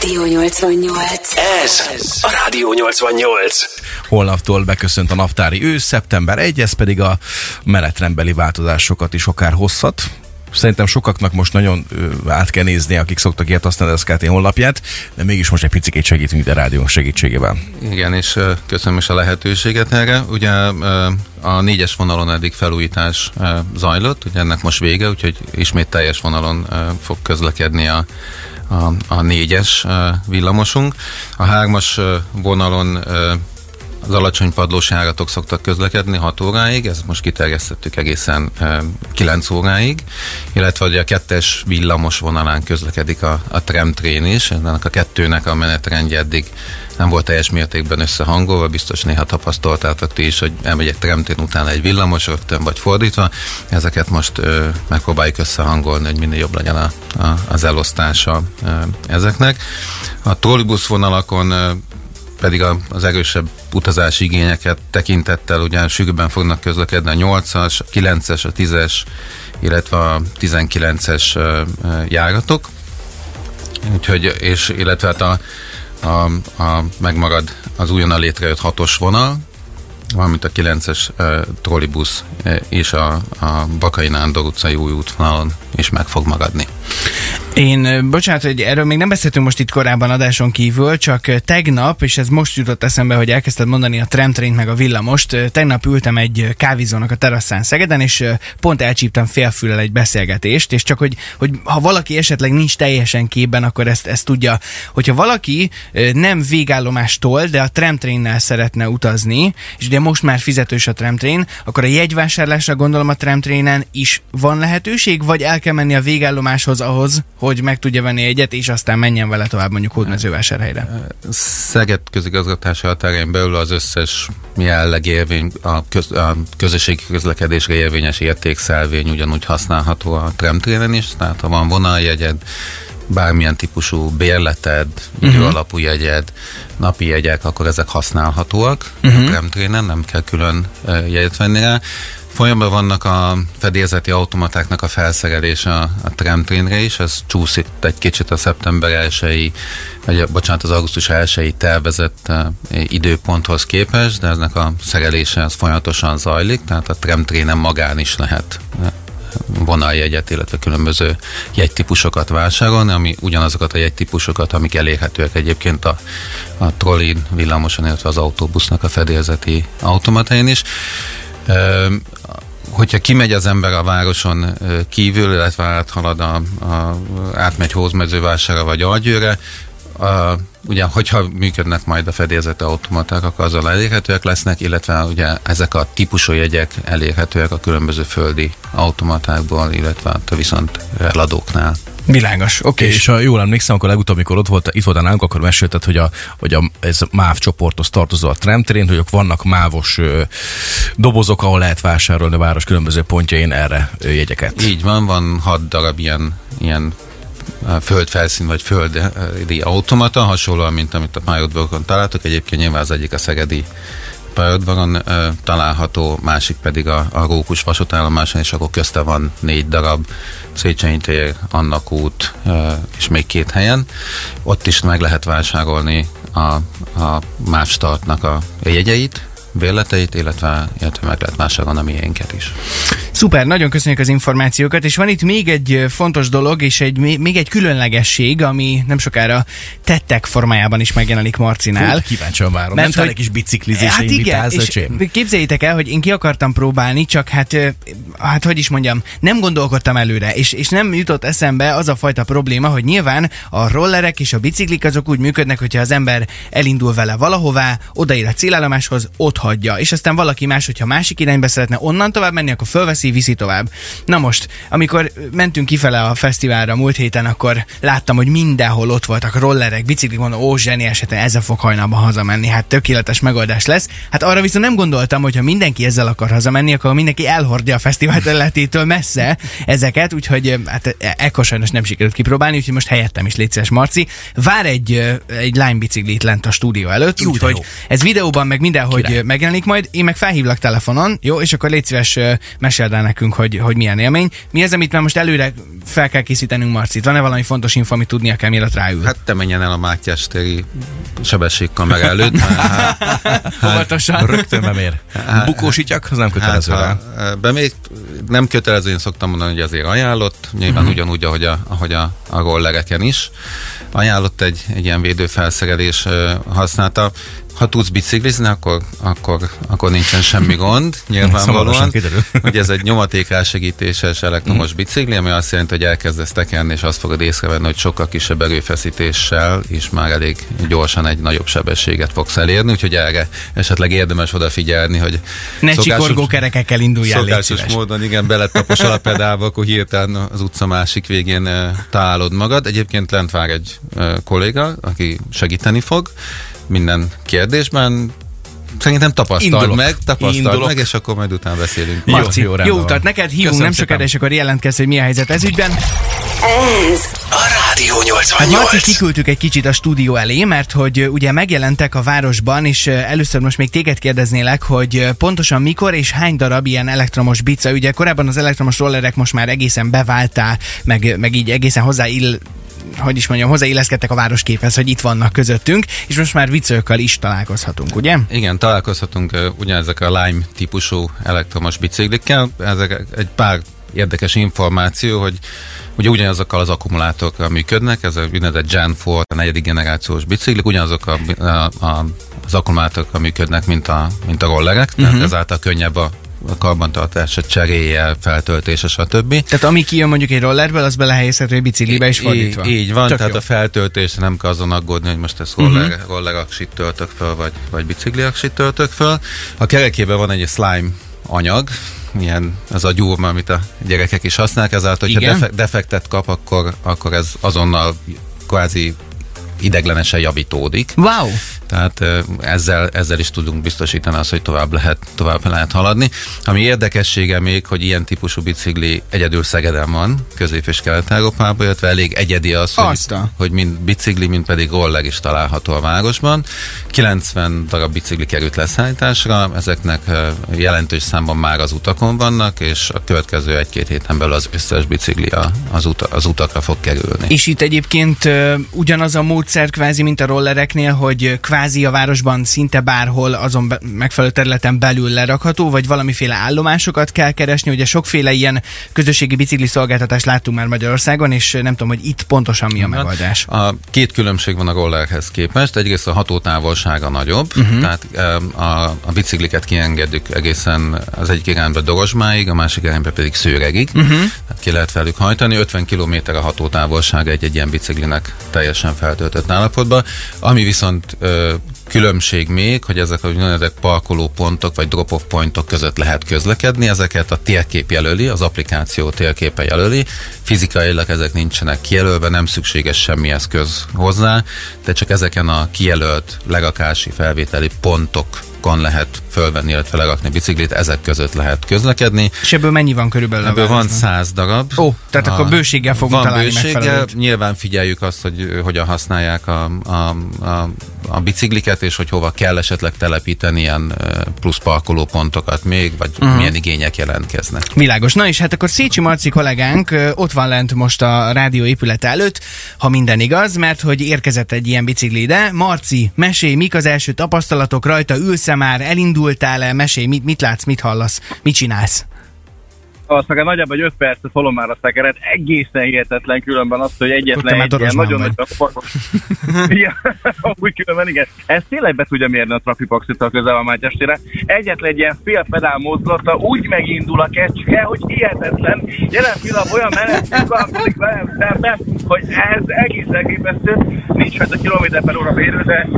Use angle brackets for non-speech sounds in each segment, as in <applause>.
Rádió 88. Ez a Rádió 88. Holnaptól beköszönt a naptári ősz, szeptember 1, ez pedig a menetrendbeli változásokat is akár hozhat. Szerintem sokaknak most nagyon át kell nézni, akik szoktak ilyet használni az SKT honlapját, de mégis most egy picit segítünk ide a rádió segítségével. Igen, és köszönöm is a lehetőséget erre. Ugye a négyes vonalon eddig felújítás zajlott, ugye ennek most vége, úgyhogy ismét teljes vonalon fog közlekedni a, a, a négyes villamosunk. A hármas vonalon az alacsony padlós járatok szoktak közlekedni 6 óráig, ezt most kiterjesztettük egészen e, 9 óráig, illetve ugye a kettes villamos vonalán közlekedik a, a tramtrén is, ennek a kettőnek a menetrendje eddig nem volt teljes mértékben összehangolva, biztos néha tapasztaltátok ti is, hogy elmegy egy tramtrén után egy villamos rögtön, vagy fordítva. Ezeket most ö, megpróbáljuk összehangolni, hogy minél jobb legyen a, a, az elosztása ö, ezeknek. A trollibusz vonalakon pedig a, az erősebb utazási igényeket tekintettel ugye sűrűbben fognak közlekedni a 8-as, a 9-es, a 10-es, illetve a 19-es járatok. Úgyhogy, és illetve hát a, a, a, megmarad az újonnan létrejött hatos vonal, valamint a 9-es uh, trollibusz uh, és a, a Bakai Nándor utcai új útvonalon is meg fog maradni. Én, bocsánat, hogy erről még nem beszéltünk most itt korábban adáson kívül, csak tegnap, és ez most jutott eszembe, hogy elkezdted mondani a tramtraint meg a villamost, tegnap ültem egy kávézónak a teraszán Szegeden, és pont elcsíptem félfülel egy beszélgetést, és csak hogy, hogy ha valaki esetleg nincs teljesen képben, akkor ezt, ezt tudja, hogyha valaki nem végállomástól, de a tramtrainnel szeretne utazni, és ugye most már fizetős a tramtrain, akkor a jegyvásárlásra gondolom a tramtrainen is van lehetőség, vagy el kell menni a végállomáshoz ahhoz, hogy meg tudja venni egyet, és aztán menjen vele tovább mondjuk Hódmezővásárhelyre. Szeged közigazgatási határain belül az összes jelleg érvény, a, köz, a közösségi közlekedésre érvényes értékszelvény ugyanúgy használható a tramtrénen is, tehát ha van vonaljegyed, bármilyen típusú bérleted, uh-huh. időalapú jegyed, napi jegyek, akkor ezek használhatóak uh-huh. a tramtrénen, nem kell külön jegyet venni rá. Folyamban vannak a fedélzeti automatáknak a felszerelése a, tramtrénre is, ez csúszik egy kicsit a szeptember 1 vagy bocsánat, az augusztus 1 tervezett uh, időponthoz képest, de eznek a szerelése az folyamatosan zajlik, tehát a tramtrénen magán is lehet vonaljegyet, illetve különböző jegytípusokat vásárolni, ami ugyanazokat a jegytípusokat, amik elérhetőek egyébként a, a trolley villamoson, illetve az autóbusznak a fedélzeti automatain is hogyha kimegy az ember a városon kívül, illetve áthalad a, a átmegy Hózmezővásárra vagy Algyőre, a, ugye, hogyha működnek majd a fedélzeti automaták, akkor azzal elérhetőek lesznek, illetve ugye ezek a típusú jegyek elérhetőek a különböző földi automatákból, illetve a viszont eladóknál. Világos, oké. Okay. És ha jól emlékszem, akkor legutóbb, amikor ott volt, itt voltál nálunk, akkor mesélted, hogy, a, hogy a, ez a MÁV csoporthoz tartozó a tramterén, hogy ott vannak mávos ö, dobozok, ahol lehet vásárolni a város különböző pontjain erre ö, jegyeket. Így van, van hat darab ilyen, ilyen földfelszín vagy földi automata, hasonlóan, mint amit a pályaudvarokon találtok. Egyébként nyilván az egyik a szegedi pályaudvaron található, másik pedig a, a Rókus vasútállomáson, és akkor közte van négy darab Széchenyi tér, Annak út és még két helyen. Ott is meg lehet vásárolni a, a MÁV Startnak a jegyeit, bérleteit, illetve, illetve meg lehet vásárolni a miénket is. Szuper, nagyon köszönjük az információkat, és van itt még egy fontos dolog, és egy, még egy különlegesség, ami nem sokára tettek formájában is megjelenik Marcinál. Hú, kíváncsian várom. Mert nem hogy, kis biciklizés, hát igen, és képzeljétek el, hogy én ki akartam próbálni, csak hát, hát hogy is mondjam, nem gondolkodtam előre, és, és nem jutott eszembe az a fajta probléma, hogy nyilván a rollerek és a biciklik azok úgy működnek, hogyha az ember elindul vele valahová, odaér a célállomáshoz, ott hagyja, és aztán valaki más, hogyha másik irányba szeretne onnan tovább menni, akkor fölveszi, viszi tovább. Na most, amikor mentünk kifele a fesztiválra múlt héten, akkor láttam, hogy mindenhol ott voltak rollerek, biciklik, mondom, ó, zseni esetben ezzel fog hajnalban hazamenni, hát tökéletes megoldás lesz. Hát arra viszont nem gondoltam, hogy ha mindenki ezzel akar hazamenni, akkor mindenki elhordja a fesztivál területétől messze ezeket, úgyhogy hát e, ekkor sajnos nem sikerült kipróbálni, úgyhogy most helyettem is létszes Marci. Vár egy, egy biciklit lent a stúdió előtt, úgyhogy ez videóban meg mindenhogy Király. megjelenik majd, én meg felhívlak telefonon, jó, és akkor légy szíves, meséld el nekünk, hogy, hogy milyen élmény. Mi az, amit már most előre fel kell készítenünk Marcit? Van-e valami fontos info, amit tudnia kell, mielőtt ráül? Hát te menjen el a Mátyás téri sebességkamera előtt, <laughs> mert hát, Óvatosan. Rögtön bemér. Bukósítjak, az nem kötelező rá. hát, ha be még nem kötelező, én szoktam mondani, hogy azért ajánlott, nyilván uh-huh. ugyanúgy, ahogy a, ahogy a, a rollereken is. Ajánlott egy, egy ilyen védőfelszerelés használta. Ha tudsz biciklizni, akkor, akkor, akkor nincsen semmi gond, <laughs> nyilvánvalóan. Hogy <laughs> ez egy nyomatékálsegítéses elektromos bicikli, ami azt jelenti, hogy elkezdesz tekerni, és azt fogod észrevenni, hogy sokkal kisebb erőfeszítéssel is már elég gyorsan egy nagyobb sebességet fogsz elérni, úgyhogy erre esetleg érdemes odafigyelni, hogy Ne szokásos- csikorgó kerekekkel induljál, Szokásos módon, igen, beletapos a pedálba, akkor hirtelen az utca másik végén eh, találod magad. Egyébként lent vár egy eh, kolléga, aki segíteni fog minden kérdésben. Szerintem tapasztald Indulok. meg, tapasztald Indulok. meg, és akkor majd utána beszélünk. Jó, Marci, jó, jó, utat neked, hívunk Köszönöm nem sokára, és akkor jelentkezz, hogy mi a helyzet ez ügyben. Ez A Rádió Hát Marci 88. kiküldtük egy kicsit a stúdió elé, mert hogy ugye megjelentek a városban, és először most még téged kérdeznélek, hogy pontosan mikor és hány darab ilyen elektromos bica, ugye korábban az elektromos rollerek most már egészen beváltá, meg, meg így egészen hozzá ill, hogy is mondjam, hozzáilleszkedtek a városképhez, hogy itt vannak közöttünk, és most már viccőkkel is találkozhatunk, ugye? Igen, találkozhatunk uh, ugyanezek a Lime típusú elektromos biciklikkel. Ezek egy pár érdekes információ, hogy ugye ugyanazokkal az akkumulátorokkal működnek, ez a úgynevezett Gen 4, a negyedik generációs biciklik, ugyanazok a, a, a, az akkumulátorokkal működnek, mint a, mint a rollerek, tehát Mhm. ezáltal könnyebb a a karbantartása, cseréje, feltöltése, stb. Tehát ami kijön mondjuk egy rollerből, az belehelyezhető egy biciklibe is fordítva. Így, így van, Tök tehát jó. a feltöltésre nem kell azon aggódni, hogy most ezt roller, uh-huh. roller aksit töltök föl, vagy, vagy bicikli aksit töltök föl. A kerekében van egy slime anyag, ilyen az a gyúrma, amit a gyerekek is használnak, ezáltal, hogyha Igen. defe- defektet kap, akkor, akkor ez azonnal kvázi ideglenesen javítódik. Wow! Tehát ezzel, ezzel is tudunk biztosítani azt, hogy tovább lehet, tovább lehet haladni. Ami érdekessége még, hogy ilyen típusú bicikli egyedül Szegeden van, Közép- és Kelet-Európában, illetve elég egyedi az, hogy, hogy mind bicikli, mind pedig roller is található a városban. 90 darab bicikli került leszállításra, ezeknek jelentős számban már az utakon vannak, és a következő egy-két héten belül az összes bicikli az, uta, az utakra fog kerülni. És itt egyébként ugyanaz a módszer kvázi, mint a rollereknél, hogy ö, kvázi a városban szinte bárhol azon be, megfelelő területen belül lerakható, vagy valamiféle állomásokat kell keresni. Ugye sokféle ilyen közösségi bicikli szolgáltatást láttunk már Magyarországon, és nem tudom, hogy itt pontosan mi a megoldás. A két különbség van a rollerhez képest. Egyrészt a hatótávolsága nagyobb, uh-huh. tehát a, a bicikliket kiengedjük egészen az egyik irányba Dorozsmáig, a másik irányba pedig Szőregig. Uh-huh. Tehát ki lehet velük hajtani. 50 km a hatótávolsága egy-egy ilyen biciklinek teljesen feltöltött állapotban. Ami viszont ö, különbség még, hogy ezek a úgynevezett parkoló pontok vagy drop-off pontok között lehet közlekedni, ezeket a térkép jelöli, az applikáció térképe jelöli, fizikailag ezek nincsenek kijelölve, nem szükséges semmi eszköz hozzá, de csak ezeken a kijelölt legakási felvételi pontokon lehet fölvenni, illetve lerakni biciklit, ezek között lehet közlekedni. És ebből mennyi van körülbelül? a Ebből van száz darab. Ó, tehát akkor bőséggel fogunk van találni bőséggel, megfelelőt. Nyilván figyeljük azt, hogy hogyan használják a, a, a, a bicikliket, és hogy hova kell esetleg telepíteni ilyen plusz parkolópontokat még, vagy uh-huh. milyen igények jelentkeznek. Világos. Na és hát akkor Szécsi Marci kollégánk ott van lent most a rádió épület előtt, ha minden igaz, mert hogy érkezett egy ilyen bicikli ide. Marci, mesélj, mik az első tapasztalatok rajta, ülsz már, elindultál-e, mesélj, mit, mit látsz, mit hallasz, mit csinálsz? azt akár nagyjából egy 5 percet tolom már a szekeret, egészen hihetetlen különben azt, hogy egyetlen egy ilyen Dorosban nagyon nagy Igen, <laughs> <laughs> úgy különben igen. Ez tényleg be tudja mérni a trafipaxit a közel a Mátyestére. Egyetlen egy ilyen fél pedál mozdulata úgy megindul a kecske, hogy hihetetlen. Jelen pillanatban olyan menet uralkodik velem szembe, hogy ez egész elképesztő. Nincs rajta kilométer per óra mérő, de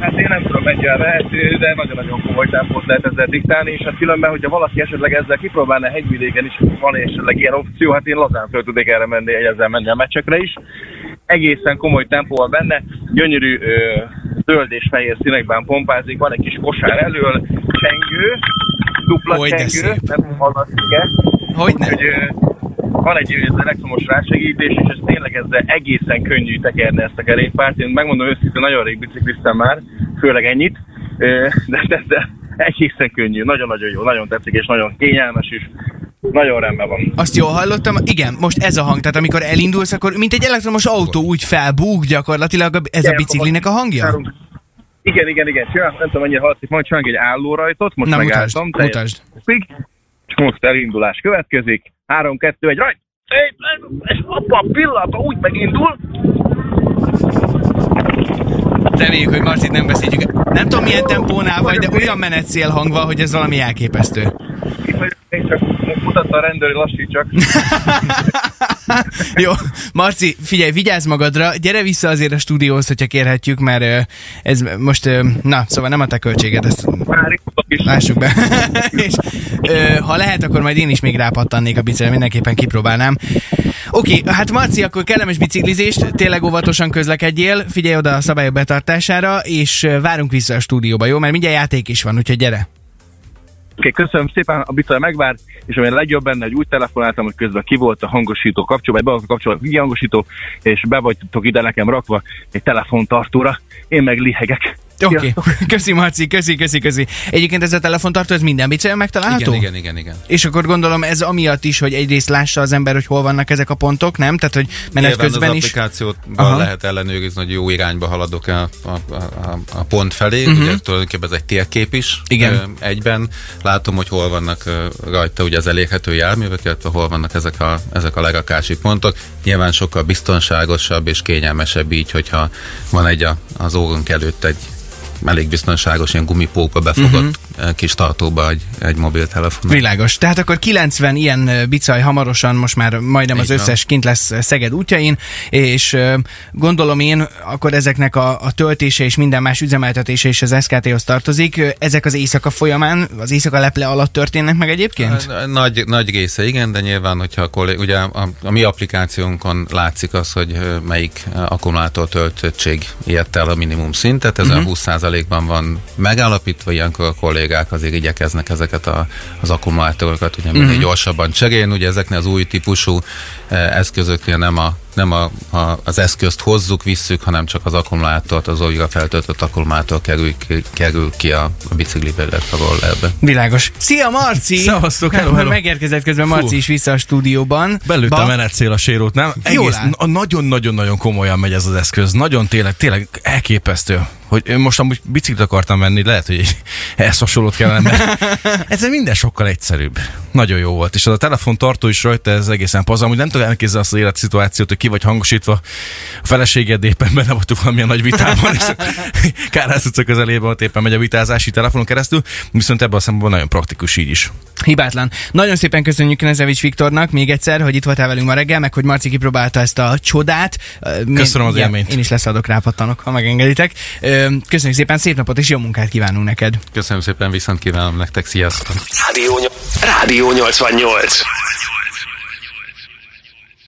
hát én nem tudom mennyire vehető, de nagyon-nagyon komoly tempót lehet ezzel diktálni, és hát különben, hogyha valaki esetleg ezzel kipróbálna hegyvidéken is, van esetleg ilyen opció, hát én lazán föl tudnék erre menni, ezzel menni a meccsekre is. Egészen komoly tempó van benne, gyönyörű ö, zöld és fehér színekben pompázik, van egy kis kosár elől, csengő, dupla de csengő, nem hallatszik-e, Hogy nem? hogy ö, van egy ö, elektromos rásegítés, és ez tényleg ezzel egészen könnyű tekerni ezt a kerékpárt. Én megmondom őszintén, nagyon rég bicikliztem már, főleg ennyit, de, de egészen könnyű, nagyon-nagyon jó, nagyon tetszik, és nagyon kényelmes is. Nagyon rendben van. Azt jól hallottam? Igen, most ez a hang, tehát amikor elindulsz, akkor mint egy elektromos autó úgy felbúg gyakorlatilag ez a biciklinek a hangja? Igen, igen, igen. Csinál, nem tudom, mennyire hallatszik, majd csinálunk egy állórajtot, most Na mutasd, megálltam. mutasd. Pig, és most elindulás következik. 3, 2, 1, rajt! Szépen, és apa, pillanata úgy megindul. Reméljük, hogy Marcit nem veszítjük. Nem tudom, milyen tempónál vagy, de olyan menetszél hang van, hogy ez valami elképesztő. Itt vagyok, én csak mutatta a rendőr, hogy lassítsak. <laughs> <laughs> Jó, Marci, figyelj, vigyázz magadra, gyere vissza azért a stúdióhoz, hogyha kérhetjük, mert ez most, na, szóval nem a te költséged, ezt lássuk be. <laughs> És ha lehet, akkor majd én is még rápattannék a biciklire, mindenképpen kipróbálnám. Oké, hát Marci, akkor kellemes biciklizést, tényleg óvatosan közlekedjél, figyelj oda a szabályok betartására, és várunk vissza a stúdióba, jó? Mert mindjárt játék is van, úgyhogy gyere. Oké, köszönöm szépen, a bicaj megvár, és ami a legjobb benne, hogy úgy telefonáltam, hogy közben ki volt a hangosító kapcsolva, be volt kapcsolva a hangosító, és be vagytok ide nekem rakva egy telefontartóra, én meg lihegek. Oké, okay. <laughs> Sziasztok! köszi Marci, köszi, köszi, köszi. Egyébként ez a telefontartó, ez minden bicelyen megtalálható? Igen, igen, igen, igen. És akkor gondolom ez amiatt is, hogy egyrészt lássa az ember, hogy hol vannak ezek a pontok, nem? Tehát, hogy menet Nyilván közben az is... applikációban Aha. lehet ellenőrizni, hogy jó irányba haladok a, a, a, a pont felé. Uh-huh. Ugye tulajdonképpen ez egy térkép is. Igen. egyben. Látom, hogy hol vannak rajta ugye az elérhető járművek, illetve hol vannak ezek a, ezek a legakási pontok. Nyilván sokkal biztonságosabb és kényelmesebb így, hogyha van egy a, az órunk előtt egy elég biztonságos ilyen gumipókba befogott uh-huh. Kis tartóba egy, egy mobiltelefon. Világos. Tehát akkor 90 ilyen bicaj hamarosan most már majdnem az Így van. összes kint lesz Szeged útjain, és gondolom én, akkor ezeknek a, a töltése és minden más üzemeltetése is az SKT-hoz tartozik. Ezek az éjszaka folyamán, az éjszaka leple alatt történnek meg egyébként? Nagy, nagy része igen, de nyilván, hogyha a, kollég, ugye a, a mi applikációnkon látszik az, hogy melyik akkumulátor töltöttség ért el a minimum szintet, ez uh-huh. a 20%-ban van megállapítva, ilyenkor a kollégák azért igyekeznek ezeket a, az akkumulátorokat ugye minél uh-huh. gyorsabban cserélni, ugye ezeknél az új típusú eh, eszközöknél nem a nem a, a, az eszközt hozzuk, visszük, hanem csak az akkumulátort, az újra feltöltött akkumulátor kerül, ki- kerül ki a, a bicikliből, illetve a rollerbe. Világos. Szia Marci! Szevasztok, hello, hello. Megérkezett közben Marci Fú. is vissza a stúdióban. Belőtt Ba- a menetszél a sérót, nem? Egész, nagyon-nagyon-nagyon komolyan megy ez az eszköz. Nagyon tényleg, tényleg elképesztő. Hogy én most amúgy biciklit akartam venni, lehet, hogy <laughs> ehhez hasonlót kellene. mert <laughs> Ez minden sokkal egyszerűbb. Nagyon jó volt. És az a telefontartó is rajta, ez egészen pazar. Amúgy nem tudom elképzelni azt az életszituációt, hogy ki vagy hangosítva, a feleséged éppen benne voltunk valamilyen nagy vitában, és <laughs> Kárház utca közelében ott éppen megy a vitázási telefonon keresztül, viszont ebben a szempontból nagyon praktikus így is. Hibátlan. Nagyon szépen köszönjük Knezevics Viktornak még egyszer, hogy itt voltál velünk ma reggel, meg hogy Marci kipróbálta ezt a csodát. Köszönöm az élményt. Én is leszadok, rápattanok, ha megengeditek. Köszönjük szépen, szép napot és jó munkát kívánunk neked. Köszönöm szépen, viszont kívánom nektek, sziasztok! Rádió, Rádió 88.